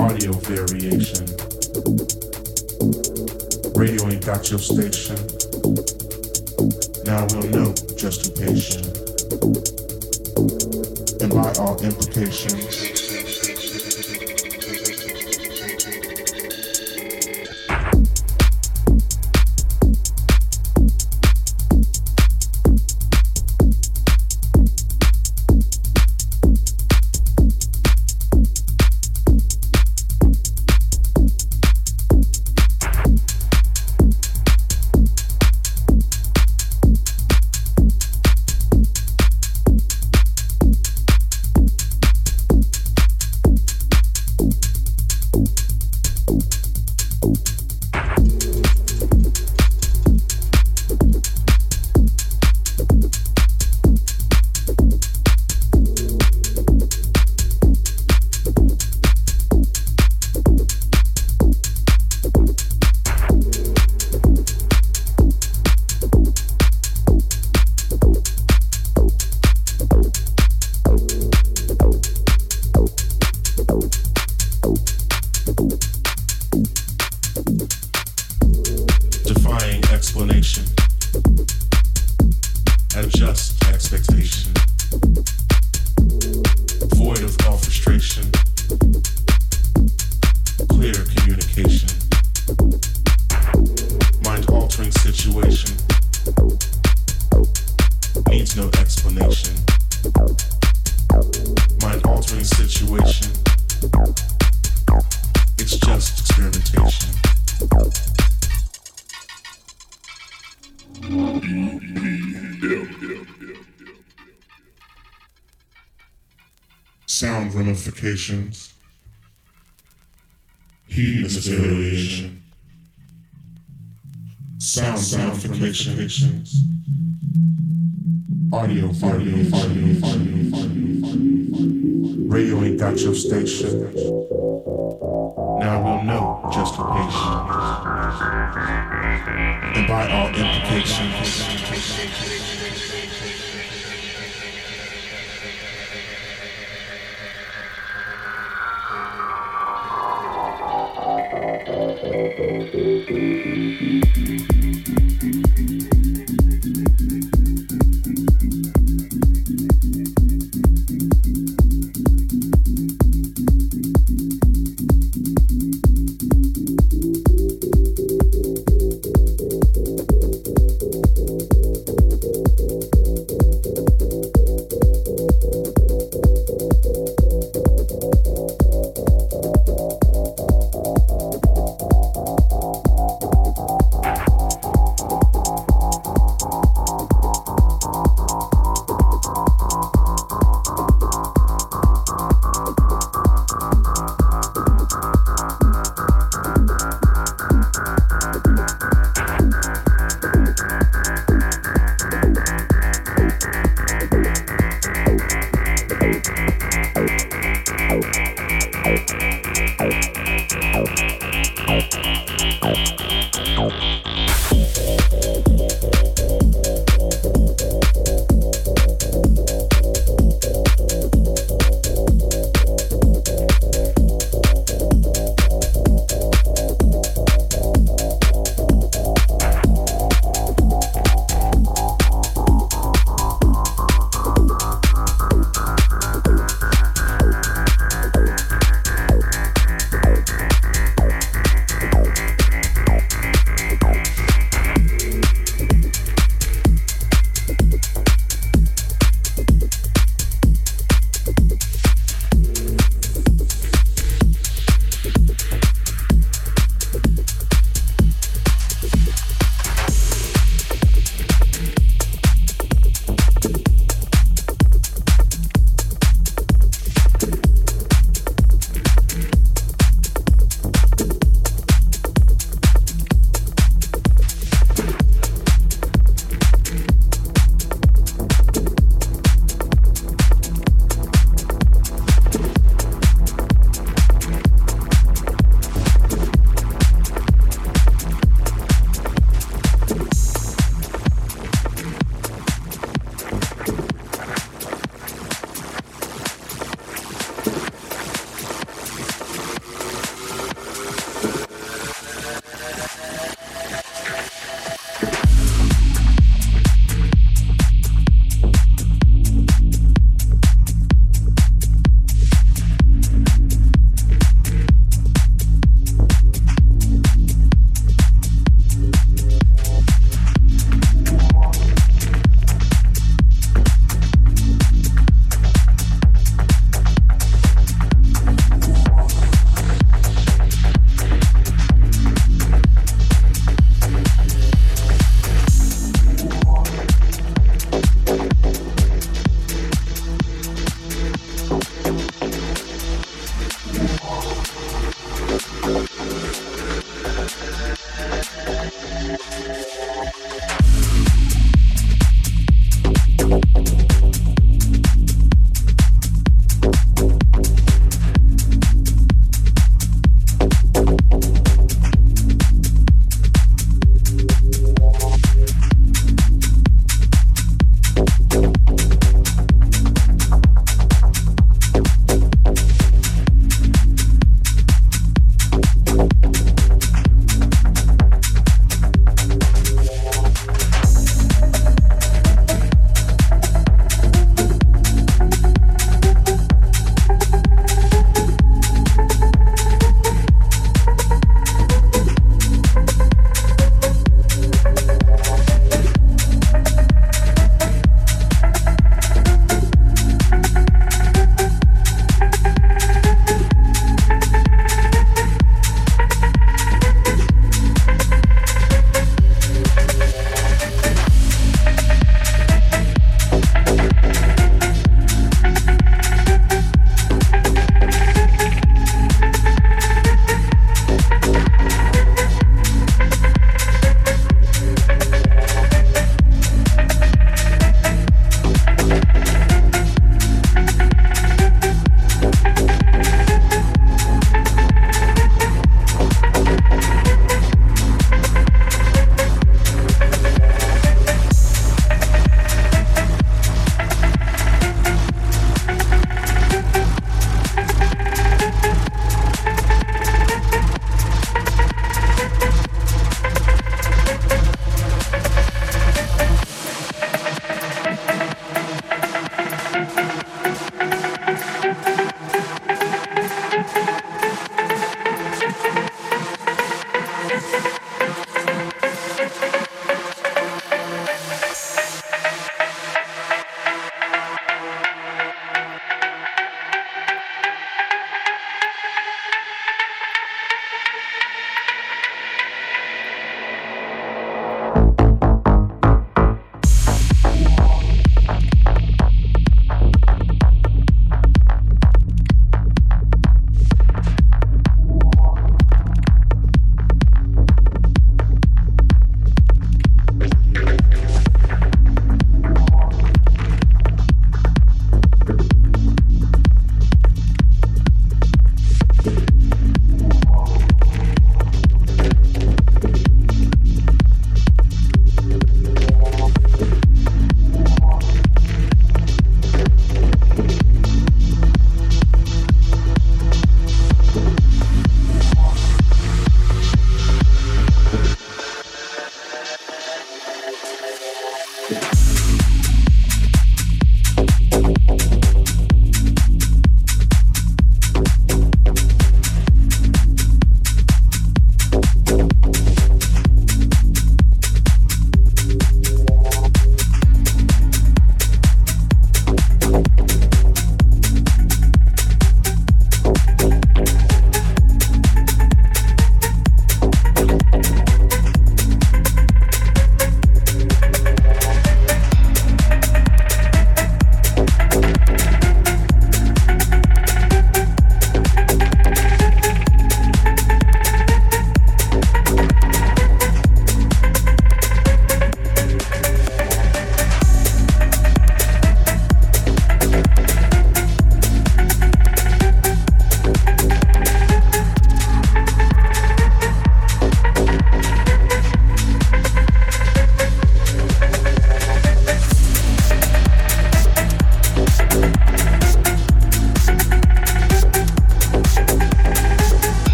audio variation. Radio ain't got your station. Now we'll know just who patient. And by all implications. Ramifications. Heat materialization. Sound sound ramifications. Audio, audio, audio, audio, audio. Radio ain't got your station. Now we'll know just patience. And by all implications.